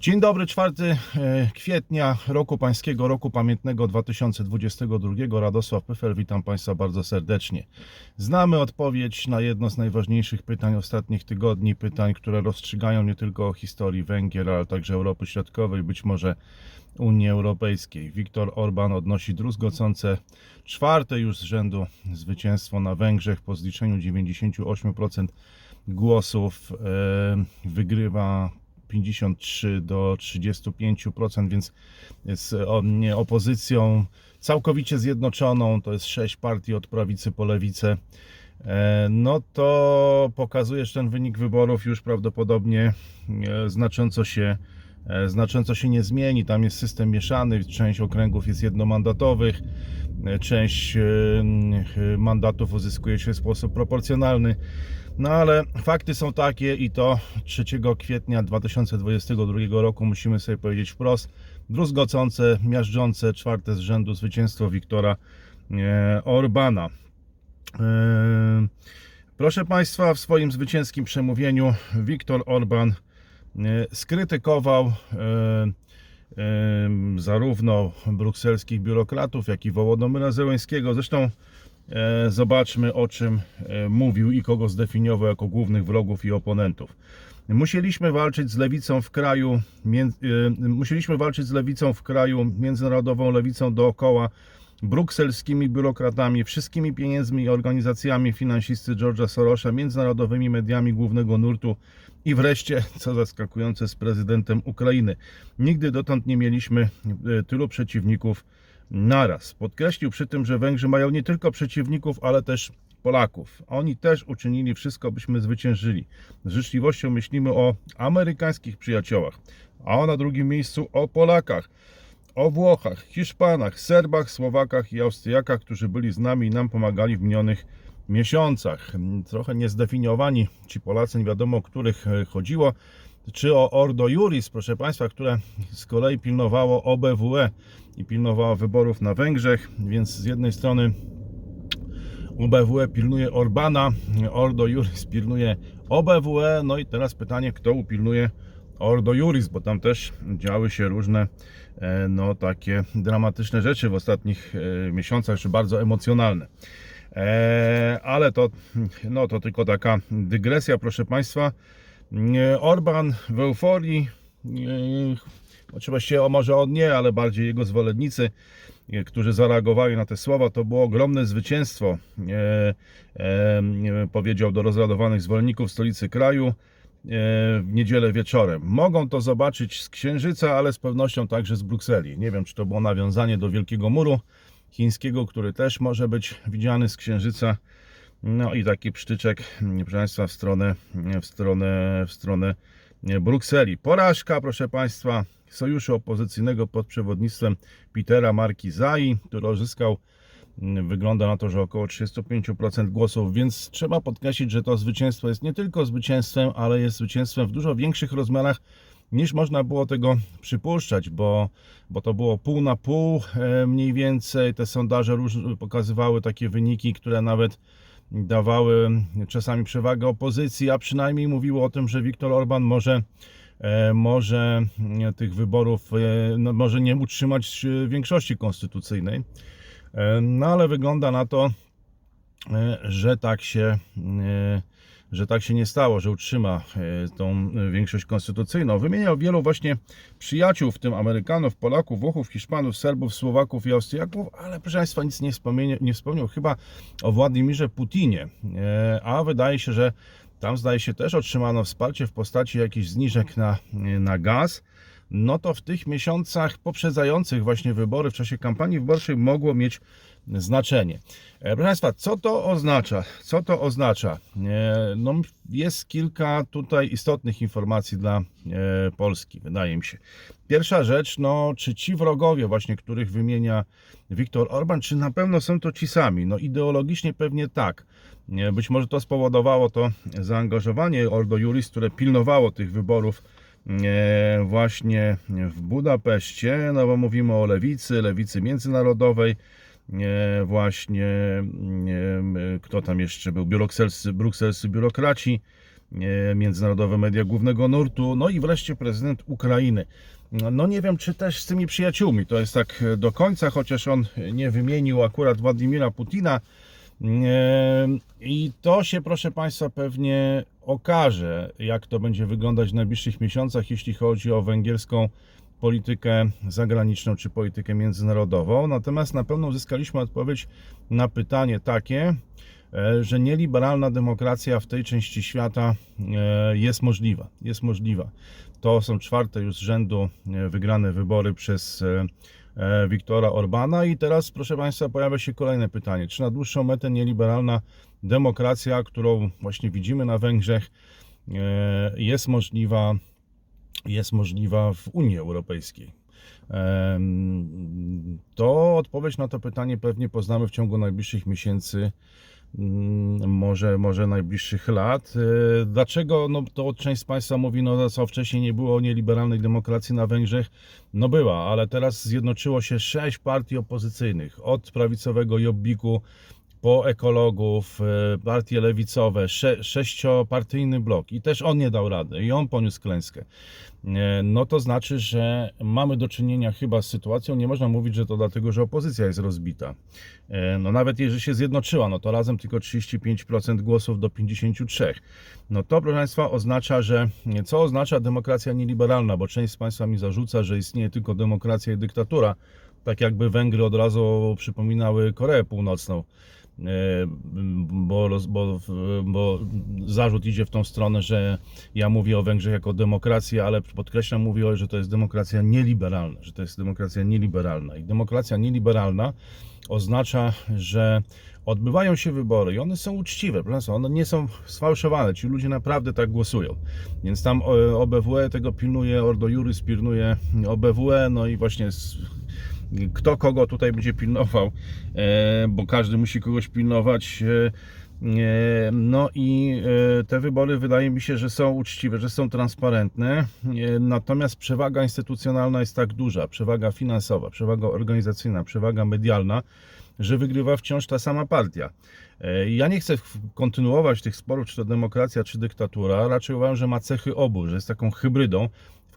Dzień dobry, 4 e, kwietnia roku pańskiego, roku pamiętnego 2022. Radosław Pyfel, witam Państwa bardzo serdecznie. Znamy odpowiedź na jedno z najważniejszych pytań ostatnich tygodni, pytań, które rozstrzygają nie tylko o historii Węgier, ale także Europy Środkowej, być może Unii Europejskiej. Viktor Orban odnosi druzgocące czwarte już z rzędu zwycięstwo na Węgrzech po zliczeniu 98% głosów. e, Wygrywa 53 do 35%, więc nie opozycją całkowicie zjednoczoną, to jest 6 partii od prawicy po lewicę. E, No to pokazuje, że ten wynik wyborów już prawdopodobnie e, znacząco się, e, znacząco się nie zmieni. Tam jest system mieszany, część okręgów jest jednomandatowych, część mandatów uzyskuje się w sposób proporcjonalny. No ale fakty są takie i to 3 kwietnia 2022 roku musimy sobie powiedzieć wprost. Druzgocące, miażdżące, czwarte z rzędu zwycięstwo Wiktora e, Orbana. E, Proszę Państwa, w swoim zwycięskim przemówieniu Viktor Orban e, skrytykował zarówno brukselskich biurokratów, jak i Wołodomyra Zełęskiego. Zresztą Zobaczmy o czym e, mówił i kogo zdefiniował jako głównych wrogów i oponentów. Musieliśmy walczyć z lewicą w kraju, e, musieliśmy walczyć z lewicą w kraju, międzynarodową lewicą dookoła, brukselskimi biurokratami, wszystkimi pieniędzmi i organizacjami finansisty George'a Sorosza, międzynarodowymi mediami głównego nurtu i wreszcie, co zaskakujące, z prezydentem Ukrainy. Nigdy dotąd nie mieliśmy e, tylu przeciwników naraz. Podkreślił przy tym, że Węgrzy mają nie tylko przeciwników, ale też Polaków. Oni też uczynili wszystko, byśmy zwyciężyli. Z życzliwością myślimy o amerykańskich przyjaciołach, a na drugim miejscu o Polakach, o Włochach, Hiszpanach, Serbach, Słowakach i Austriakach, którzy byli z nami i nam pomagali w minionych miesiącach. Trochę niezdefiniowani ci Polacy, nie wiadomo o których chodziło czy o Ordo Juris, proszę Państwa, które z kolei pilnowało OBWE i pilnowało wyborów na Węgrzech, więc z jednej strony OBWE pilnuje Orbana, Ordo Juris pilnuje OBWE, no i teraz pytanie, kto upilnuje Ordo Juris, bo tam też działy się różne e, no takie dramatyczne rzeczy w ostatnich e, miesiącach, czy bardzo emocjonalne. E, Ale to, no, to tylko taka dygresja, proszę Państwa. Nie, Orban w euforii, oczywiście o, może on nie, ale bardziej jego zwolennicy, nie, którzy zareagowali na te słowa, to było ogromne zwycięstwo, e, e, powiedział do rozradowanych zwolenników stolicy kraju e, w niedzielę wieczorem. Mogą to zobaczyć z Księżyca, ale z pewnością także z Brukseli. Nie wiem, czy to było nawiązanie do Wielkiego Muru chińskiego, który też może być widziany z Księżyca. No i taki psztyczek, proszę Państwa, w stronę, w stronę, w stronę Brukseli. Porażka, proszę Państwa, sojuszu opozycyjnego pod przewodnictwem Petera Markizai, który uzyskał, wygląda na to, że około 35% głosów, więc trzeba podkreślić, że to zwycięstwo jest nie tylko zwycięstwem, ale jest zwycięstwem w dużo większych rozmiarach niż można było tego przypuszczać, bo, bo to było pół na pół e, mniej więcej. Te sondaże pokazywały takie wyniki, które nawet dawały czasami przewagę opozycji, a przynajmniej mówiło o tym, że Viktor Orban może, e, może e, tych wyborów e, no, może nie utrzymać większości konstytucyjnej. No ale wygląda na to, że tak się że tak się nie stało, że utrzyma e, tą większość konstytucyjną. Wymieniał wielu właśnie przyjaciół, w tym Amerykanów, Polaków, Włochów, Hiszpanów, Serbów, Słowaków i Austriaków, ale proszę Państwa nic nie nie wspomniał chyba o Władimirze Putinie, E, a wydaje się, że tam zdaje się też otrzymano wsparcie w postaci jakichś zniżek na, na gaz. No to w tych miesiącach poprzedzających właśnie wybory, w czasie kampanii wyborczej mogło mieć znaczenie. E, Proszę Państwa, co to oznacza? Co to oznacza? E, No, jest kilka tutaj istotnych informacji dla e, Polski, wydaje mi się. Pierwsza rzecz, no, czy ci wrogowie właśnie, których wymienia Viktor Orban, czy na pewno są to ci sami? No ideologicznie pewnie tak. Być może to spowodowało to zaangażowanie Ordo Juris, które pilnowało tych wyborów właśnie w Budapeszcie, no bo mówimy o lewicy, lewicy międzynarodowej, właśnie e, kto tam jeszcze był, brukselscy, brukselscy biurokraci, e, międzynarodowe media głównego nurtu, no i wreszcie prezydent Ukrainy. No nie wiem, czy też z tymi przyjaciółmi, to jest tak do końca, chociaż on nie wymienił akurat Władimira Putina. E, I to się, proszę Państwa, pewnie okaże, jak to będzie wyglądać w najbliższych miesiącach, jeśli chodzi o węgierską politykę zagraniczną czy politykę międzynarodową. Natomiast na pewno uzyskaliśmy odpowiedź na pytanie takie, e, że nieliberalna demokracja w tej części świata e, jest możliwa. Jest możliwa. To są czwarte już z rzędu e, wygrane wybory przez Wiktora Orbana i teraz, proszę Państwa, pojawia się kolejne pytanie. Czy na dłuższą metę nieliberalna demokracja, którą właśnie widzimy na Węgrzech, jest możliwa jest możliwa w Unii Europejskiej? To odpowiedź na to pytanie pewnie poznamy w ciągu najbliższych miesięcy, mm, może, może najbliższych lat. E, Dlaczego? No to część z Państwa mówi, no co wcześniej nie było nieliberalnej demokracji na Węgrzech. No była, ale teraz zjednoczyło się sześć partii opozycyjnych, od prawicowego Jobbiku po ekologów, e, partie lewicowe, sze, sześciopartyjny blok i też on nie dał rady i on poniósł klęskę. E, No to znaczy, że mamy do czynienia chyba z sytuacją, nie można mówić, że to dlatego, że opozycja jest rozbita. E, No nawet jeżeli się zjednoczyła, no to razem tylko 35% głosów do 53%. No to proszę Państwa oznacza, że co oznacza demokracja nieliberalna, bo część z Państwa mi zarzuca, że istnieje tylko demokracja i dyktatura, tak jakby Węgry od razu przypominały Koreę Północną. E, Bo, bo, bo zarzut idzie w tą stronę, że ja mówię o Węgrzech jako demokracji, ale podkreślam, mówię, że to jest demokracja nieliberalna, że to jest demokracja nieliberalna. I demokracja nieliberalna oznacza, że odbywają się wybory i one są uczciwe, proszę one nie są sfałszowane, ci ludzie naprawdę tak głosują. Więc tam e, OBWE tego pilnuje, Ordo Juris pilnuje OBWE, no i właśnie kto kogo tutaj będzie pilnował, e, bo każdy musi kogoś pilnować. e, e, No i te wybory wydaje mi się, że są uczciwe, że są transparentne. Natomiast przewaga instytucjonalna jest tak duża, przewaga finansowa, przewaga organizacyjna, przewaga medialna, że wygrywa wciąż ta sama partia. Ja nie chcę kontynuować tych sporów, czy to demokracja, czy dyktatura. Raczej uważam, że ma cechy obu, że jest taką hybrydą.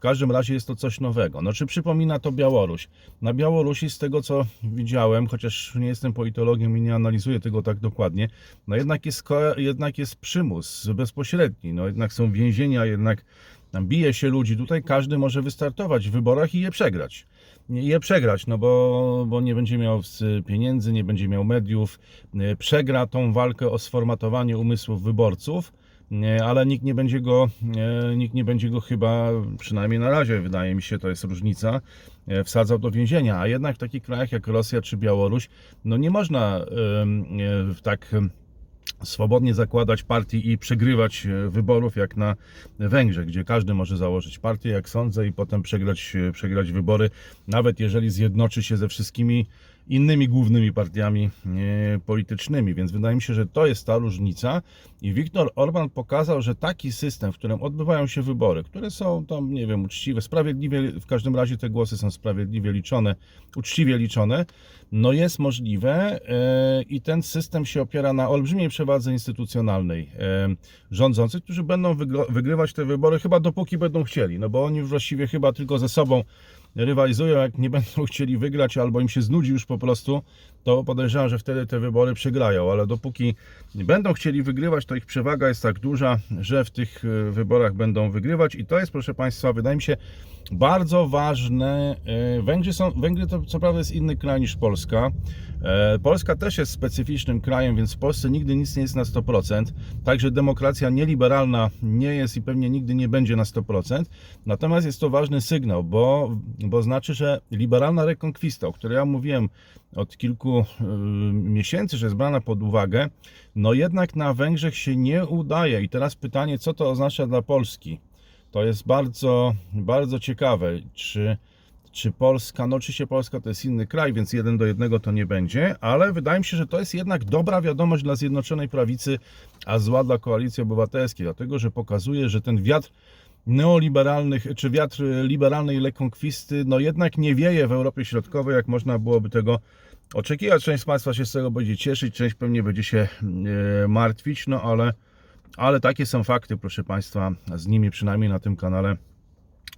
Każdym razie jest to coś nowego. No, czy przypomina to Białoruś? Na Białorusi, z tego co widziałem, chociaż nie jestem politologiem i nie analizuję tego tak dokładnie, no jednak jest, jednak jest przymus bezpośredni. No jednak są więzienia, jednak tam bije się ludzi. Tutaj każdy może wystartować w wyborach i je przegrać. Je przegrać, no bo, bo nie będzie miał pieniędzy, nie będzie miał mediów. E, Przegra tą walkę o sformatowanie umysłów wyborców. Ale nikt nie będzie go, nikt nie będzie go chyba, przynajmniej na razie, wydaje mi się, to jest różnica, e, wsadzał do więzienia. A jednak w takich krajach jak Rosja czy Białoruś, no nie można e, tak swobodnie zakładać partii i przegrywać e, wyborów jak na Węgrzech, gdzie każdy może założyć partię, jak sądzę, i potem przegrać, przegrać wybory, nawet jeżeli zjednoczy się ze wszystkimi innymi głównymi partiami e, politycznymi. Więc wydaje mi się, że to jest ta różnica. I Viktor Orban pokazał, że taki system, w którym odbywają się wybory, które są tam, nie wiem, uczciwe, sprawiedliwie, w każdym razie te głosy są sprawiedliwie liczone, uczciwie liczone, no jest możliwe e, i ten system się opiera na olbrzymiej przewadze instytucjonalnej e, rządzących, którzy będą wygrywać te wybory chyba dopóki będą chcieli, no bo oni właściwie chyba tylko ze sobą rywalizują, jak nie będą chcieli wygrać albo im się znudzi już po prostu, to podejrzewam, że wtedy te wybory przegrają, ale dopóki będą chcieli wygrywać, to ich przewaga jest tak duża, że w tych e, wyborach będą wygrywać i to jest, proszę Państwa, wydaje mi się bardzo ważne. E, Węgrzy są, Węgry to co prawda jest inny kraj niż Polska. E, Polska też jest specyficznym krajem, więc w Polsce nigdy nic nie jest na 100%. Także demokracja nieliberalna nie jest i pewnie nigdy nie będzie na 100%. Natomiast jest to ważny sygnał, bo, bo znaczy, że liberalna rekonkwista, o której ja mówiłem od kilku y, miesięcy, że jest brana pod uwagę, no jednak na Węgrzech się nie udaje. I teraz pytanie, co to oznacza dla Polski? To jest bardzo, bardzo ciekawe, czy, czy Polska, no oczywiście Polska to jest inny kraj, więc jeden do jednego to nie będzie, ale wydaje mi się, że to jest jednak dobra wiadomość dla Zjednoczonej Prawicy, a zła dla Koalicji Obywatelskiej, dlatego że pokazuje, że ten wiatr neoliberalnych, czy wiatr liberalnej lekonkwisty, no jednak nie wieje w Europie Środkowej, jak można byłoby tego oczekiwać. Część z Państwa się z tego będzie cieszyć, część pewnie będzie się e, martwić, no ale ale takie są fakty, proszę Państwa, z nimi przynajmniej na tym kanale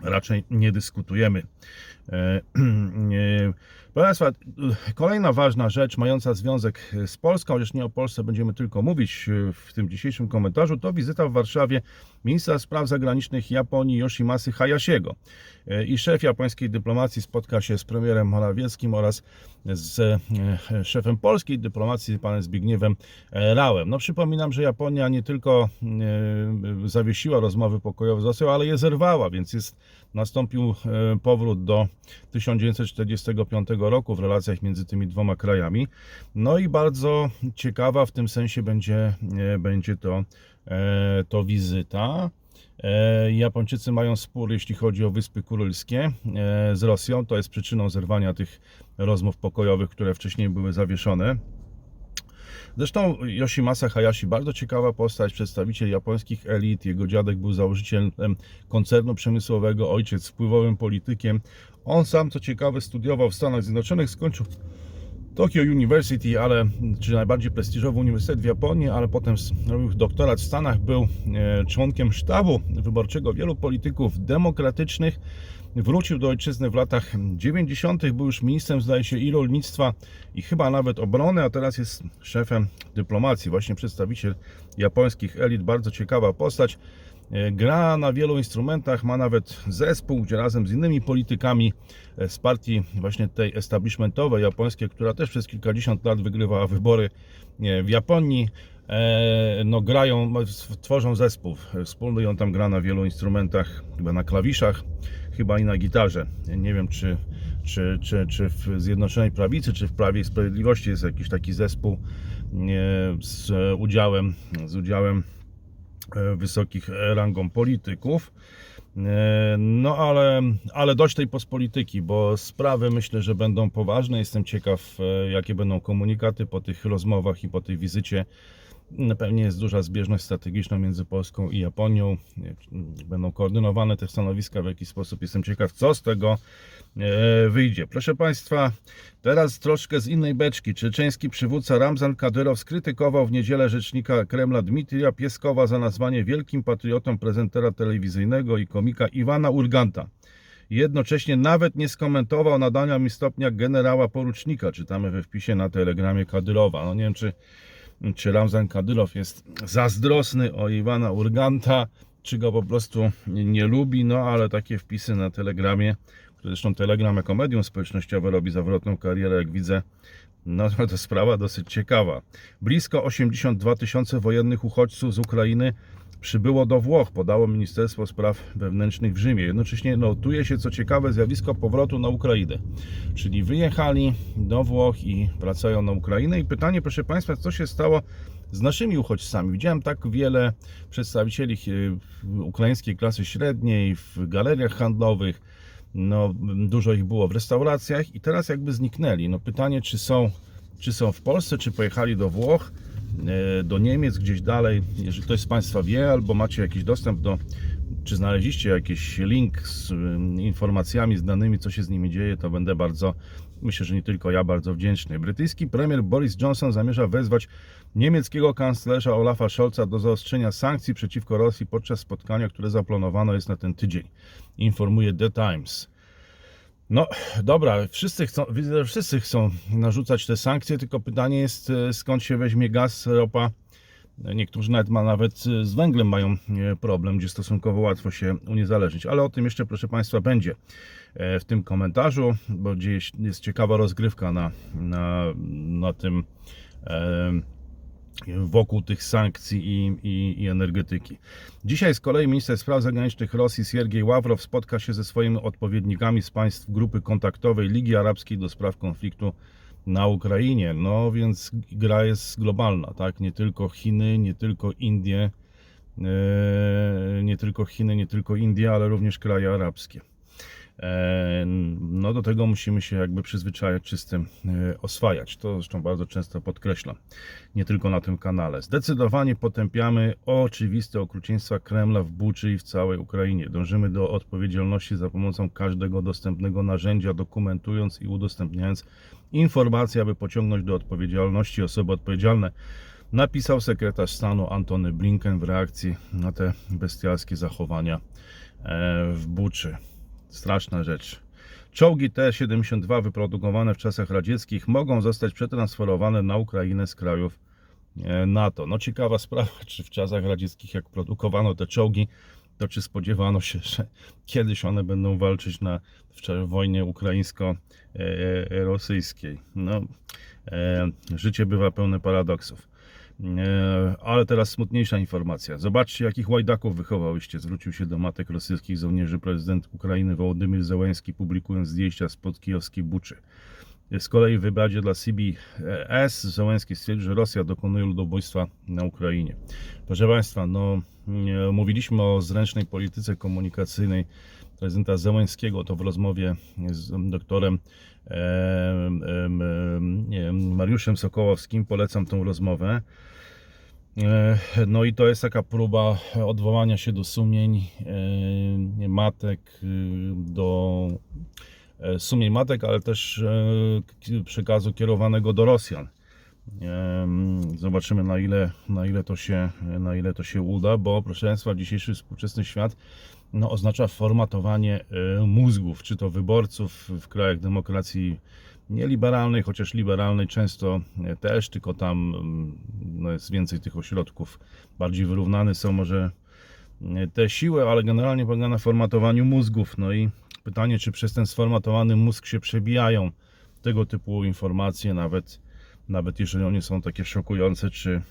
raczej nie dyskutujemy. E, e, Proszę Państwa, kolejna ważna rzecz mająca związek z Polską, chociaż nie o Polsce będziemy tylko mówić w tym dzisiejszym komentarzu, to wizyta w Warszawie ministra spraw zagranicznych Japonii Yoshimasy Hayashiego. E, I szef japońskiej dyplomacji spotka się z premierem Morawieckim oraz z e, szefem polskiej dyplomacji, panem Zbigniewem e, Rałem. No przypominam, że Japonia nie tylko e, zawiesiła rozmowy pokojowe z Rosją, ale je zerwała, więc jest, nastąpił e, powrót do 1945 roku w relacjach między tymi dwoma krajami. No i bardzo ciekawa w tym sensie będzie, e, będzie to, e, to wizyta. E, Japończycy mają spór, jeśli chodzi o Wyspy Kurylskie z Rosją. To jest przyczyną zerwania tych rozmów pokojowych, które wcześniej były zawieszone. Zresztą Yoshimasa Hayashi, bardzo ciekawa postać, przedstawiciel japońskich elit. Jego dziadek był założycielem koncernu przemysłowego, ojciec wpływowym politykiem. On sam, co ciekawe, studiował w Stanach Zjednoczonych, skończył Tokyo University, ale czy najbardziej prestiżowy uniwersytet w Japonii, ale potem robił doktorat w Stanach, był e, członkiem sztabu wyborczego wielu polityków demokratycznych. Wrócił do ojczyzny w latach 90., był już ministrem, zdaje się, i rolnictwa, i chyba nawet obrony, a teraz jest szefem dyplomacji, właśnie przedstawiciel japońskich elit. Bardzo ciekawa postać. E, Gra na wielu instrumentach, ma nawet zespół, gdzie razem z innymi politykami e, z partii właśnie tej establishmentowej japońskiej, która też przez kilkadziesiąt lat wygrywała wybory e, w Japonii, no grają, tworzą zespół wspólny i on tam gra na wielu instrumentach, chyba na klawiszach, chyba i na gitarze. Nie wiem, czy, czy, czy, czy w Zjednoczonej Prawicy, czy w Prawie i Sprawiedliwości jest jakiś taki zespół e, z udziałem, z udziałem e, wysokich rangą polityków. E, No ale, ale dość tej pospolityki, bo sprawy myślę, że będą poważne. Jestem ciekaw, jakie będą komunikaty po tych rozmowach i po tej wizycie. Pewnie jest duża zbieżność strategiczna między Polską i Japonią. Będą koordynowane te stanowiska w jakiś sposób. Jestem ciekaw, co z tego e, wyjdzie. Proszę Państwa, teraz troszkę z innej beczki. Czeczeński przywódca Ramzan Kadyrow skrytykował w niedzielę rzecznika Kremla Dmitrija Pieskowa za nazwanie wielkim patriotą prezentera telewizyjnego i komika Iwana Urganta. Jednocześnie nawet nie skomentował nadania mi stopnia generała porucznika. Czytamy we wpisie na telegramie Kadyrowa. No nie wiem, czy czy Ramzan Kadyrow jest zazdrosny o Iwana Urganta, czy go po prostu nie, lubi, no ale takie wpisy na Telegramie, zresztą Telegram jako medium społecznościowe robi zawrotną karierę, jak widzę, no to sprawa dosyć ciekawa. Blisko 82 tysiące wojennych uchodźców z Ukrainy przybyło do Włoch, podało Ministerstwo Spraw Wewnętrznych w Rzymie. Jednocześnie notuje się, co ciekawe, zjawisko powrotu na Ukrainę. Czyli wyjechali do Włoch i wracają na Ukrainę. I pytanie, proszę Państwa, co się stało z naszymi uchodźcami? Widziałem tak wiele przedstawicieli e, ukraińskiej klasy średniej w galeriach handlowych. No, dużo ich było w restauracjach i teraz jakby zniknęli. No pytanie, czy są, czy są w Polsce, czy pojechali do Włoch do Niemiec, gdzieś dalej. Jeżeli ktoś z Państwa wie, albo macie jakiś dostęp do, czy znaleźliście jakiś link z y, informacjami, z danymi, co się z nimi dzieje, to będę bardzo, myślę, że nie tylko ja, bardzo wdzięczny. Brytyjski premier Boris Johnson zamierza wezwać niemieckiego kanclerza Olafa Scholza do zaostrzenia sankcji przeciwko Rosji podczas spotkania, które zaplanowano jest na ten tydzień. Informuje The Times. No dobra, wszyscy chcą, widzę, wszyscy chcą narzucać te sankcje, tylko pytanie jest e, skąd się weźmie gaz, ropa. Niektórzy nawet, ma, nawet z węglem mają e, problem, gdzie stosunkowo łatwo się uniezależnić. Ale o tym jeszcze, proszę Państwa, będzie e, w tym komentarzu, bo gdzieś jest ciekawa rozgrywka na, na, na tym e, wokół tych sankcji i, i, i energetyki. Dzisiaj z kolei minister spraw zagranicznych Rosji Siergiej Ławrow spotka się ze swoimi odpowiednikami z państw grupy kontaktowej Ligi Arabskiej do spraw konfliktu na Ukrainie. No więc gra jest globalna, tak? Nie tylko Chiny, nie tylko Indie, e, nie tylko Chiny, nie tylko Indie, ale również kraje arabskie. E, No do tego musimy się jakby przyzwyczajać, czy z tym oswajać. To zresztą bardzo często podkreślam, nie tylko na tym kanale. Zdecydowanie potępiamy oczywiste okrucieństwa Kremla w Buczy i w całej Ukrainie. Dążymy do odpowiedzialności za pomocą każdego dostępnego narzędzia, dokumentując i udostępniając informacje, aby pociągnąć do odpowiedzialności osoby odpowiedzialne napisał sekretarz stanu Antony Blinken w reakcji na te bestialskie zachowania e, w Buczy. Straszna rzecz. Czołgi T-72 wyprodukowane w czasach radzieckich mogą zostać przetransferowane na Ukrainę z krajów e, NATO. No ciekawa sprawa, czy w czasach radzieckich jak produkowano te czołgi, to czy spodziewano się, że kiedyś one będą walczyć na, w wojnie ukraińsko-rosyjskiej. No, e, życie bywa pełne paradoksów. E, Ale teraz smutniejsza informacja. Zobaczcie, jakich łajdaków wychowałyście. Zwrócił się do matek rosyjskich żołnierzy prezydent Ukrainy Wołodymyr Zełenski, publikując zdjęcia spod kijowskiej Buczy. Z kolei w wywiadzie dla CBS Zełenski stwierdził, że Rosja dokonuje ludobójstwa na Ukrainie. Proszę Państwa, no, nie- mówiliśmy o zręcznej polityce komunikacyjnej prezydenta Zełenskiego, to w rozmowie z doktorem Mariuszem Sokołowskim. Polecam tą rozmowę. E, No i to jest taka próba odwołania się do sumień e, matek, e, do e, sumień matek, ale też przekazu kierowanego do Rosjan. Zobaczymy na ile, na ile, to, się, na ile to się uda, bo proszę Państwa, dzisiejszy współczesny świat no, oznacza formatowanie e, mózgów, czy to wyborców w krajach demokracji nieliberalnej, chociaż liberalnej często e, też, tylko tam mm, no, jest więcej tych ośrodków, bardziej wyrównane są może e, te siły, ale generalnie polega na formatowaniu mózgów. No i pytanie, czy przez ten sformatowany mózg się przebijają tego typu informacje, nawet, nawet jeżeli one są takie szokujące, czy,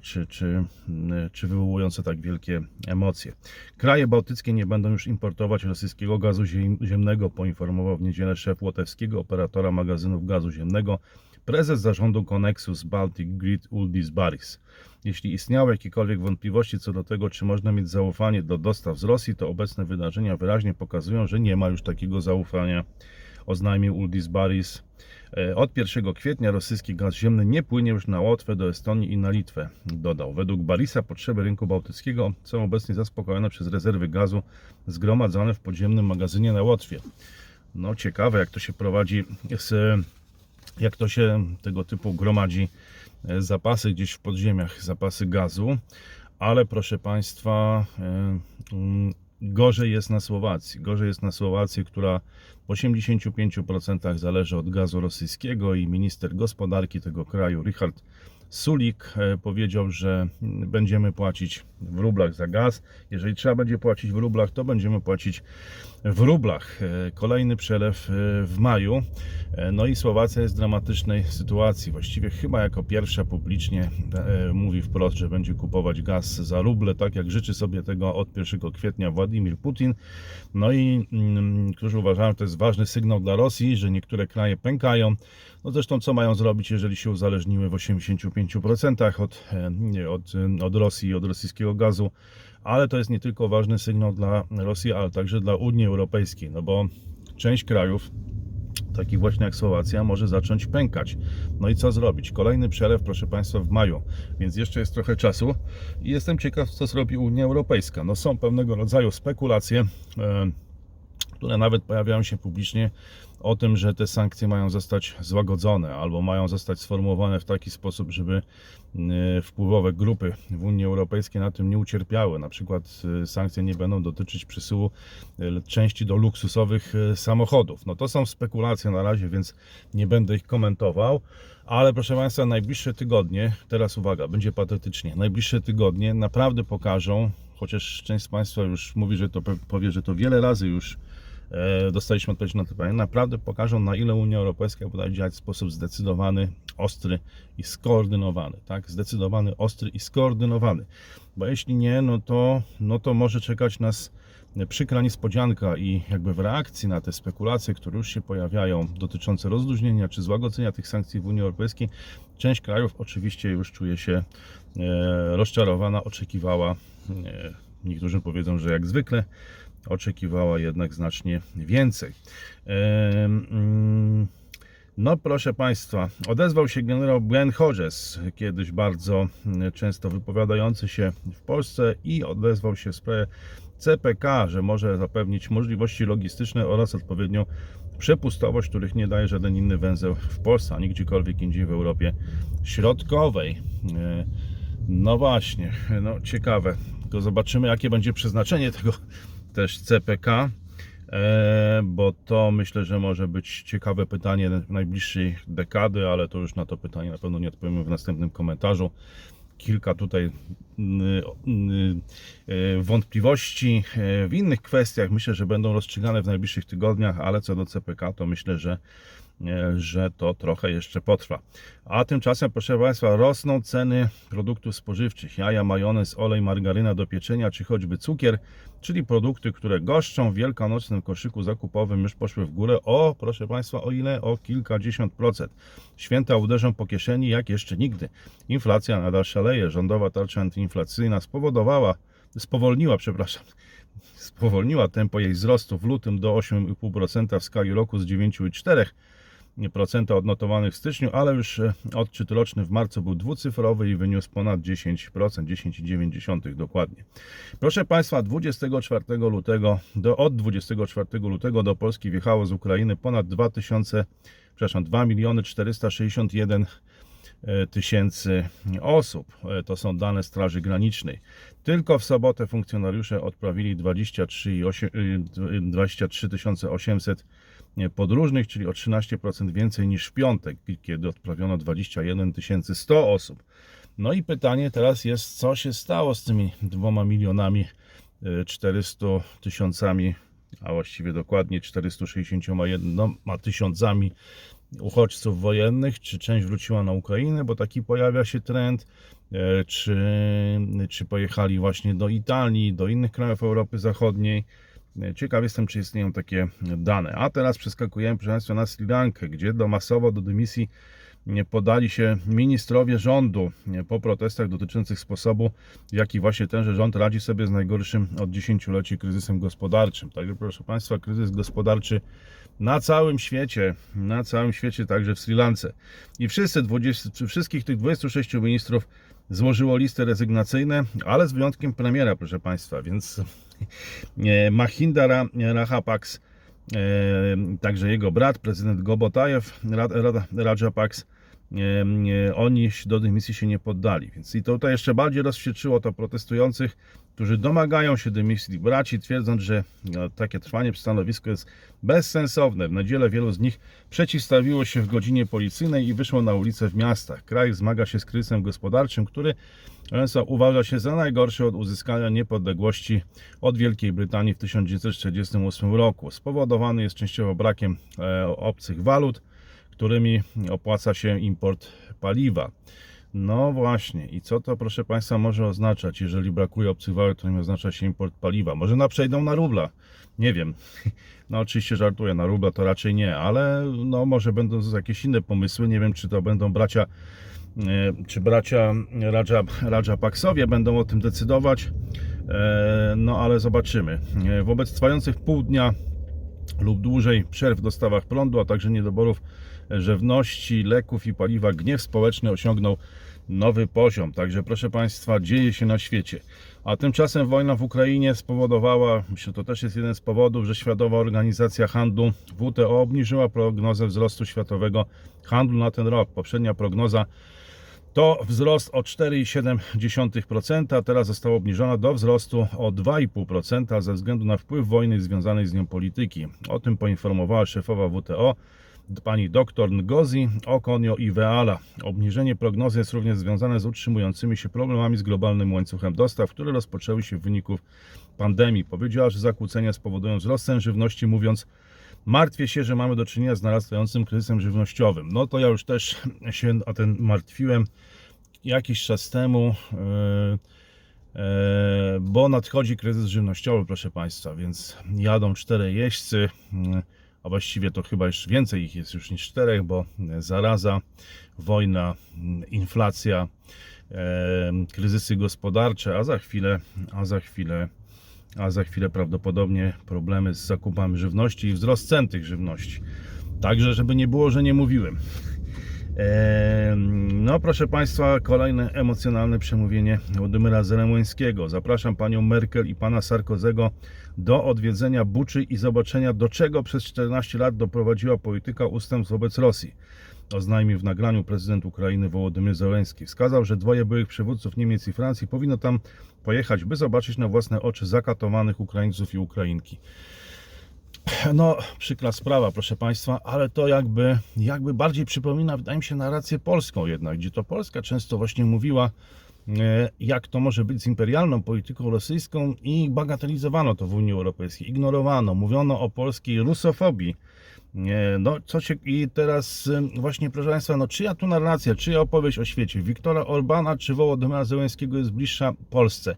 czy, czy, m, czy wywołujące tak wielkie emocje. Kraje bałtyckie nie będą już importować rosyjskiego gazu ziem- ziemnego, poinformował w niedzielę szef łotewskiego operatora magazynów gazu ziemnego, prezes zarządu Connexus Baltic Grid Uldis Baris. Jeśli istniały jakiekolwiek wątpliwości co do tego, czy można mieć zaufanie do dostaw z Rosji, to obecne wydarzenia wyraźnie pokazują, że nie ma już takiego zaufania, oznajmił Uldis Baris. E, Od 1 kwietnia rosyjski gaz ziemny nie płynie już na Łotwę, do Estonii i na Litwę, dodał. Według Barisa potrzeby rynku bałtyckiego są obecnie zaspokojone przez rezerwy gazu zgromadzone w podziemnym magazynie na Łotwie. No ciekawe jak to się prowadzi, z, jak to się tego typu gromadzi e, zapasy gdzieś w podziemiach, zapasy gazu, ale proszę Państwa, e, mm, gorzej jest na Słowacji. Gorzej jest na Słowacji, która w 85% zależy od gazu rosyjskiego i minister gospodarki tego kraju, Richard Sulik, e, powiedział, że będziemy płacić w rublach za gaz. Jeżeli trzeba będzie płacić w rublach, to będziemy płacić w rublach. E, Kolejny przelew e, w maju. No i Słowacja jest w dramatycznej sytuacji. Właściwie chyba jako pierwsza publicznie mówi wprost, że będzie kupować gaz za ruble, tak jak życzy sobie tego od 1 kwietnia Władimir Putin. No i mm, którzy uważają, że to jest ważny sygnał dla Rosji, że niektóre kraje pękają. No zresztą co mają zrobić, jeżeli się uzależniły w 85% od, e, od, e, od Rosji od rosyjskiego gazu. Ale to jest nie tylko ważny sygnał dla Rosji, ale także dla Unii Europejskiej, no bo część krajów takich właśnie jak Słowacja, może zacząć pękać. No i co zrobić? Kolejny przelew, proszę Państwa, w maju, więc jeszcze jest trochę czasu i jestem ciekaw, co zrobi Unia Europejska. No są pewnego rodzaju spekulacje, e, które nawet pojawiają się publicznie o tym, że te sankcje mają zostać złagodzone albo mają zostać sformułowane w taki sposób, żeby e, wpływowe grupy w Unii Europejskiej na tym nie ucierpiały. Na przykład e, sankcje nie będą dotyczyć przesyłu e, części do luksusowych samochodów. No to są spekulacje na razie, więc nie będę ich komentował, ale proszę Państwa, najbliższe tygodnie, teraz uwaga, będzie patetycznie, najbliższe tygodnie naprawdę pokażą, chociaż część z Państwa już mówi, że to powie, że to wiele razy już e, dostaliśmy odpowiedź na to pytanie, naprawdę pokażą na ile Unia Europejska potrafi działać w sposób zdecydowany, ostry i skoordynowany, tak? Zdecydowany, ostry i skoordynowany. Bo jeśli nie, no to, no to może czekać nas przykra niespodzianka i jakby w reakcji na te spekulacje, które już się pojawiają dotyczące rozluźnienia czy złagodzenia tych sankcji w Unii Europejskiej, część krajów oczywiście już czuje się e, rozczarowana, oczekiwała, niektórzy powiedzą, że jak zwykle, oczekiwała jednak znacznie więcej. Mm, no, proszę Państwa, odezwał się generał Glenn Hodges, kiedyś bardzo mm, często wypowiadający się w Polsce i odezwał się w sprawie CPK, że może zapewnić możliwości logistyczne oraz odpowiednią przepustowość, których nie daje żaden inny węzeł w Polsce, ani gdziekolwiek indziej w Europie Środkowej. E, No właśnie, no ciekawe. Tylko zobaczymy, jakie będzie przeznaczenie tego też CPK, e, bo to myślę, że może być ciekawe pytanie najbliższej dekady, ale to już na to pytanie na pewno nie odpowiemy w następnym komentarzu. Kilka tutaj e, wątpliwości e, w innych kwestiach myślę, że będą rozstrzygane w najbliższych tygodniach, ale co do CPK, to myślę, że że to trochę jeszcze potrwa. A tymczasem, proszę Państwa, rosną ceny produktów spożywczych. Jaja, majonez, olej, margaryna do pieczenia, czy choćby cukier, czyli produkty, które goszczą w wielkanocnym koszyku zakupowym, już poszły w górę o, proszę Państwa, o ile? O kilkadziesiąt procent. Święta uderzą po kieszeni jak jeszcze nigdy. Inflacja nadal szaleje. Rządowa tarcza antyinflacyjna spowodowała, spowolniła, przepraszam, spowolniła tempo jej wzrostu w lutym do 8,5% w skali roku z 9,4% odnotowanych w styczniu, ale już e, odczyt roczny w marcu był dwucyfrowy i wyniósł ponad 10%, 10,9% dokładnie. Proszę Państwa, 24 lutego, do, od 24 lutego do Polski wjechało z Ukrainy ponad 2000, przepraszam, 2 miliony 461 e, tysięcy osób. E, To są dane Straży Granicznej. Tylko w sobotę funkcjonariusze odprawili 23 i osiem- y, 23 800 podróżnych, czyli o 13% więcej niż w piątek, kiedy odprawiono 21 100 osób. No i pytanie teraz jest, co się stało z tymi dwoma milionami y, 400 tysiącami, a właściwie dokładnie 461 tysiącami uchodźców wojennych, czy część wróciła na Ukrainę, bo taki pojawia się trend, e, czy, czy pojechali właśnie do Italii, do innych krajów Europy Zachodniej. Ciekaw jestem, czy istnieją takie dane. A teraz przeskakujemy, proszę Państwa, na Sri Lankę, gdzie do masowo do dymisji podali się ministrowie rządu po protestach dotyczących sposobu, w jaki właśnie tenże rząd radzi sobie z najgorszym od dziesięcioleci kryzysem gospodarczym. Także proszę Państwa, kryzys gospodarczy na całym świecie, na całym świecie, także w Sri Lance. I wszyscy 20, czy wszystkich tych 26 ministrów złożyło listy rezygnacyjne, ale z wyjątkiem premiera, proszę Państwa, więc e, Mahinda Ra- Rajapaks, e, także jego brat, prezydent Gobotajew, Ra- Ra- Rajapaks, e, oni do dymisji się nie poddali. Więc i to tutaj jeszcze bardziej rozwścieczyło to protestujących, którzy domagają się dymisji braci, twierdząc, że no, takie trwanie w stanowisku jest bezsensowne. W niedzielę wielu z nich przeciwstawiło się w godzinie policyjnej i wyszło na ulicę w miastach. Kraj zmaga się z kryzysem gospodarczym, który często uważa się za najgorszy od uzyskania niepodległości od Wielkiej Brytanii w 1948 roku. Spowodowany jest częściowo brakiem e, obcych walut, którymi opłaca się import paliwa. No właśnie, i co to proszę Państwa może oznaczać, jeżeli brakuje obcych walut, to nie oznacza się import paliwa? Może na przejdą na rubla, nie wiem. No oczywiście żartuję, na rubla to raczej nie, ale no może będą jakieś inne pomysły, nie wiem czy to będą bracia, e, czy bracia Raja, Raja Paksowie będą o tym decydować, E, no ale zobaczymy. E, Wobec trwających pół dnia lub dłużej przerw w dostawach prądu, a także niedoborów żywności, leków i paliwa, gniew społeczny osiągnął nowy poziom. Także proszę Państwa, dzieje się na świecie. A tymczasem wojna w Ukrainie spowodowała, myślę, to też jest jeden z powodów, że Światowa Organizacja Handlu WTO obniżyła prognozę wzrostu światowego handlu na ten rok. Poprzednia prognoza to wzrost o 4,7%, a teraz została obniżona do wzrostu o 2,5% ze względu na wpływ wojny związanej z nią polityki. O tym poinformowała szefowa WTO pani dr Ngozi Okonio Iweala. Obniżenie prognozy jest również związane z utrzymującymi się problemami z globalnym łańcuchem dostaw, które rozpoczęły się w wyniku pandemii. Powiedziała, że zakłócenia spowodują wzrost cen żywności, mówiąc Martwię się, że mamy do czynienia z narastającym kryzysem żywnościowym. No to ja już też się o ten martwiłem jakiś czas temu, e, e, bo nadchodzi kryzys żywnościowy, proszę Państwa, więc jadą cztery jeźdźcy, mm, a właściwie to chyba jeszcze więcej ich jest już niż czterech, bo zaraza, wojna, mm, inflacja, e, kryzysy gospodarcze, a za chwilę, a za chwilę a za chwilę prawdopodobnie problemy z zakupami żywności i wzrost cen tych żywności. Także, żeby nie było, że nie mówiłem. No, proszę Państwa, kolejne emocjonalne przemówienie Władimira Zelenskiego. Zapraszam Panią Merkel i Pana Sarkozego do odwiedzenia Buczy i zobaczenia, do czego przez 14 lat doprowadziła polityka ustępstw wobec Rosji. Oznajmił w nagraniu prezydent Ukrainy Wołodymyr Zelenski. Wskazał, że dwoje byłych przywódców Niemiec i Francji powinno tam pojechać, by zobaczyć na własne oczy zakatowanych Ukraińców i Ukrainki. No, przykra sprawa, proszę Państwa, ale to jakby, jakby bardziej przypomina, wydaje mi się, narrację polską jednak, gdzie to Polska często właśnie mówiła, e, jak to może być z imperialną polityką rosyjską i bagatelizowano to w Unii Europejskiej, ignorowano, mówiono o polskiej rusofobii. Nie, No, co się i teraz ym, właśnie, proszę Państwa, no czyja tu narracja, czyja opowieść o świecie? Wiktora Orbana czy Wołodymyra Zełenskiego jest bliższa Polsce?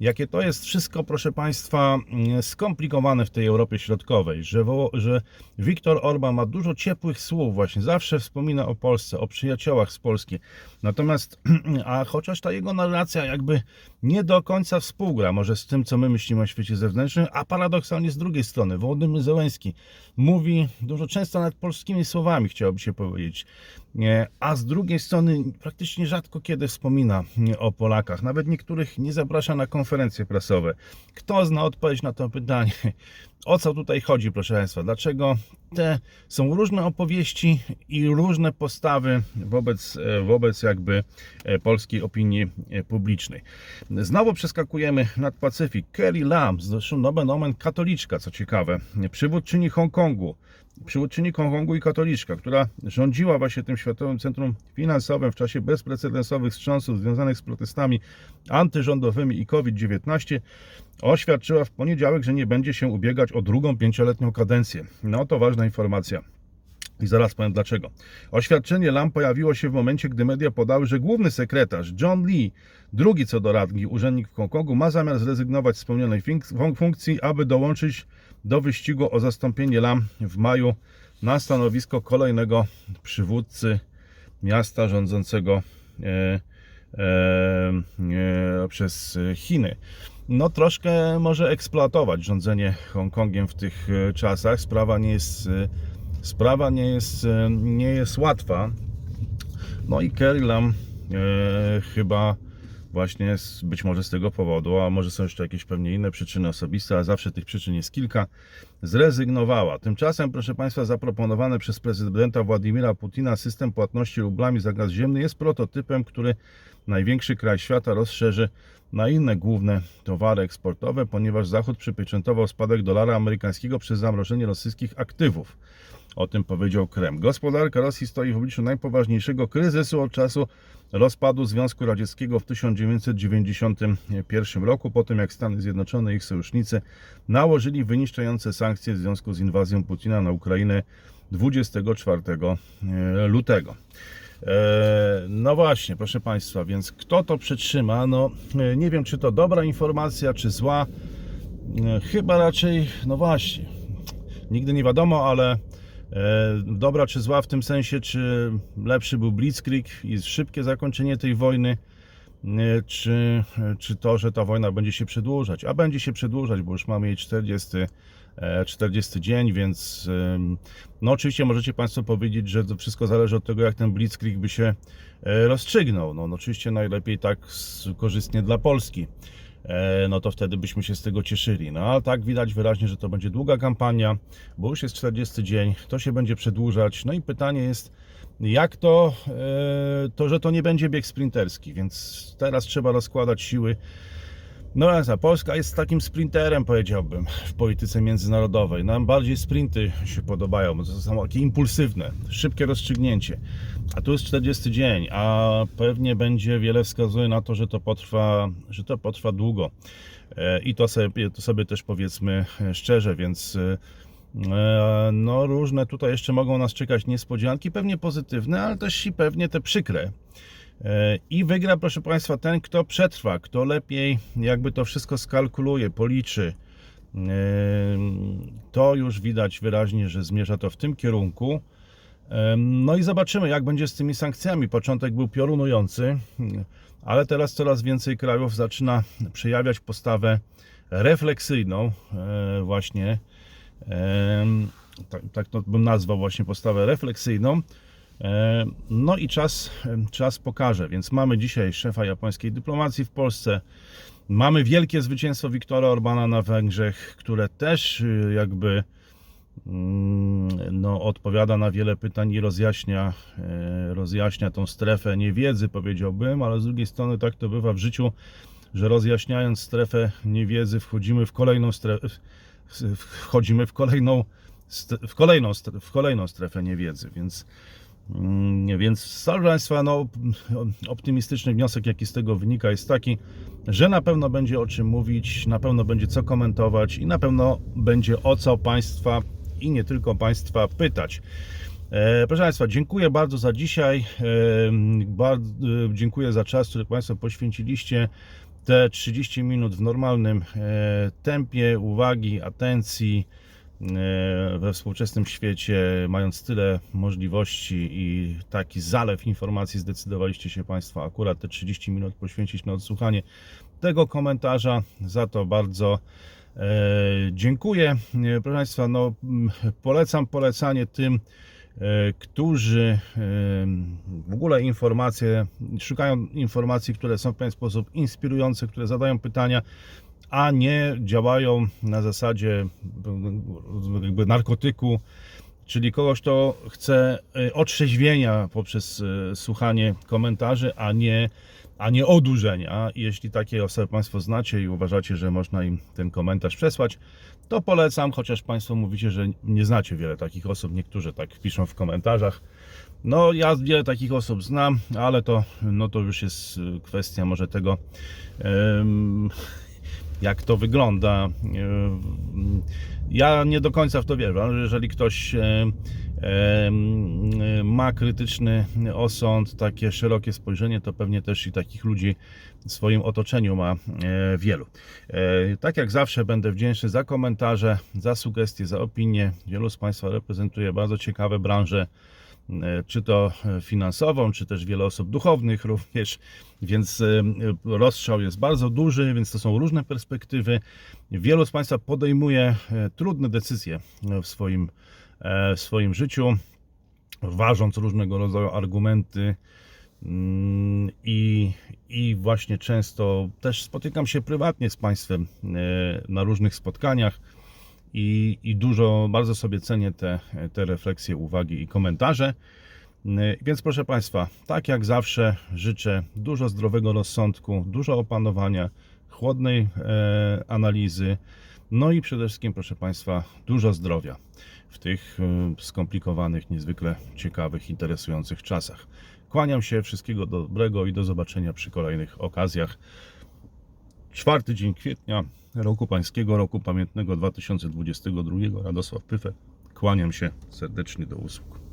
Jakie to jest wszystko, proszę Państwa, mm, skomplikowane w tej Europie Środkowej, że, że Viktor Orban ma dużo ciepłych słów, właśnie zawsze wspomina o Polsce, o przyjaciołach z Polski. Natomiast, a chociaż ta jego narracja jakby nie do końca współgra, może z tym, co my myślimy o świecie zewnętrznym, a paradoksalnie z drugiej strony, Wołodymyr Zełenski mówi dużo często nawet polskimi słowami, chciałoby się powiedzieć, a z drugiej strony praktycznie rzadko kiedy wspomina nie, o Polakach. Nawet niektórych nie zaprasza na konferencje prasowe. Kto zna odpowiedź na to pytanie? O co tutaj chodzi, proszę Państwa? Dlaczego te są różne opowieści i różne postawy wobec, e, wobec jakby e, polskiej opinii e, publicznej? Znowu przeskakujemy nad Pacyfik. Kerry Lam, zresztą nomen omen katoliczka, co ciekawe, przywódczyni Hongkongu, przywódczyni Hongkongu i katoliczka, która rządziła właśnie tym Światowym Centrum Finansowym w czasie bezprecedensowych wstrząsów związanych z protestami antyrządowymi i COVID-19, oświadczyła w poniedziałek, że nie będzie się ubiegać o drugą pięcioletnią kadencję. No to ważna informacja. I zaraz powiem dlaczego. Oświadczenie Lam pojawiło się w momencie, gdy media podały, że główny sekretarz John Lee, drugi co do rangi urzędnik w Hongkongu, ma zamiar zrezygnować z fun- funkcji, aby dołączyć do wyścigu o zastąpienie Lam w maju na stanowisko kolejnego przywódcy miasta rządzącego e, e, e, przez Chiny. No troszkę może eksploatować rządzenie Hongkongiem w tych e, czasach. Sprawa nie jest, e, sprawa nie jest, nie jest łatwa. No i Kerry Lam e, chyba właśnie z, być może z tego powodu, a może są jeszcze jakieś pewnie inne przyczyny osobiste, a zawsze tych przyczyn jest kilka, zrezygnowała. Tymczasem, proszę Państwa, zaproponowany przez prezydenta Władimira Putina system płatności rublami za gaz ziemny jest prototypem, który największy kraj świata rozszerzy na inne główne towary eksportowe, ponieważ Zachód przypieczętował spadek dolara amerykańskiego przez zamrożenie rosyjskich aktywów. O tym powiedział Kreml. Gospodarka Rosji stoi w obliczu najpoważniejszego kryzysu od czasu rozpadu Związku Radzieckiego w 1991 roku, po tym jak Stany Zjednoczone i ich sojusznicy nałożyli wyniszczające sankcje w związku z inwazją Putina na Ukrainę 24 lutego. E, No właśnie, proszę Państwa, więc kto to przetrzyma? No e, nie wiem, czy to dobra informacja, czy zła. E, Chyba raczej, no właśnie, nigdy nie wiadomo, ale e, dobra czy zła w tym sensie, czy lepszy był Blitzkrieg i szybkie zakończenie tej wojny, e, czy, czy to, że ta wojna będzie się przedłużać. A będzie się przedłużać, bo już mamy jej 40, e, 40 dzień, więc no oczywiście możecie Państwo powiedzieć, że to wszystko zależy od tego, jak ten Blitzkrieg by się e, rozstrzygnął. No, no oczywiście najlepiej tak korzystnie dla Polski e, no to wtedy byśmy się z tego cieszyli. No a tak widać wyraźnie, że to będzie długa kampania, bo już jest 40 dzień, to się będzie przedłużać. No i pytanie jest, jak to, e, to że to nie będzie bieg sprinterski, więc teraz trzeba rozkładać siły. No a Polska jest takim sprinterem, powiedziałbym, w polityce międzynarodowej. Nam bardziej sprinty się podobają, bo to są takie impulsywne, szybkie rozstrzygnięcie. A tu jest 40 dzień, a pewnie będzie wiele wskazuje na to, że to potrwa, że to potrwa długo. E, I to sobie, to sobie też powiedzmy e, szczerze, więc e, no różne tutaj jeszcze mogą nas czekać niespodzianki, pewnie pozytywne, ale też i pewnie te przykre. I wygra, proszę Państwa, ten, kto przetrwa, kto lepiej jakby to wszystko skalkuluje, policzy. E, To już widać wyraźnie, że zmierza to w tym kierunku. E, No i zobaczymy, jak będzie z tymi sankcjami. Początek był piorunujący, ale teraz coraz więcej krajów zaczyna przejawiać postawę refleksyjną, e, właśnie. E, Tak, tak to bym nazwał właśnie postawę refleksyjną. E, No i czas, czas pokaże, więc mamy dzisiaj szefa japońskiej dyplomacji w Polsce. Mamy wielkie zwycięstwo Wiktora Orbana na Węgrzech, które też y, jakby mm, no, odpowiada na wiele pytań i rozjaśnia, e, rozjaśnia tą strefę niewiedzy, powiedziałbym, ale z drugiej strony tak to bywa w życiu, że rozjaśniając strefę niewiedzy wchodzimy w kolejną strefę, wchodzimy w kolejną, w kolejną, w kolejną strefę niewiedzy, więc Więc, proszę Państwa, no, optymistyczny wniosek, jaki z tego wynika, jest taki, że na pewno będzie o czym mówić, na pewno będzie co komentować i na pewno będzie o co Państwa i nie tylko Państwa pytać. E, proszę Państwa, dziękuję bardzo za dzisiaj. E, bardzo, e, dziękuję za czas, który Państwo poświęciliście. Te 30 minut w normalnym tempie, uwagi, atencji we współczesnym świecie, mając tyle możliwości i taki zalew informacji, zdecydowaliście się Państwo akurat te 30 minut poświęcić na odsłuchanie tego komentarza. Za to bardzo e, dziękuję. E, Proszę Państwa, no, polecam polecanie tym, e, którzy e, w ogóle informacje, szukają informacji, które są w pewien sposób inspirujące, które zadają pytania, a nie działają na zasadzie e, jakby narkotyku, czyli kogoś, kto chce e, otrzeźwienia poprzez e, słuchanie komentarzy, a nie, a nie odurzenia. Jeśli takie osoby Państwo znacie i uważacie, że można im ten komentarz przesłać, to polecam, chociaż Państwo mówicie, że nie znacie wiele takich osób, niektórzy tak piszą w komentarzach. No, ja wiele takich osób znam, ale to, no to już jest y, kwestia może tego, jak to wygląda. Em, Ja nie do końca w to wierzę, że jeżeli ktoś em, em, ma krytyczny osąd, takie szerokie spojrzenie, to pewnie też i takich ludzi w swoim otoczeniu ma e, wielu. E, Tak jak zawsze będę wdzięczny za komentarze, za sugestie, za opinie. Wielu z Państwa reprezentuje bardzo ciekawe branże e, czy to finansową, czy też wiele osób duchownych również, więc e, rozstrzał jest bardzo duży, więc to są różne perspektywy. Wielu z Państwa podejmuje e, trudne decyzje w swoim, e, w swoim życiu, ważąc różnego rodzaju argumenty. Mm, I, I właśnie często też spotykam się prywatnie z Państwem e, na różnych spotkaniach i, i dużo, bardzo sobie cenię te, te refleksje, uwagi i komentarze. E, Więc proszę Państwa, tak jak zawsze życzę dużo zdrowego rozsądku, dużo opanowania, chłodnej e, analizy, no i przede wszystkim, proszę Państwa, dużo zdrowia w tych e, skomplikowanych, niezwykle ciekawych, interesujących czasach. Kłaniam się, wszystkiego dobrego i do zobaczenia przy kolejnych okazjach. Czwarty dzień kwietnia roku pańskiego, roku pamiętnego 2022. Radosław Pyfel. Kłaniam się serdecznie do usług.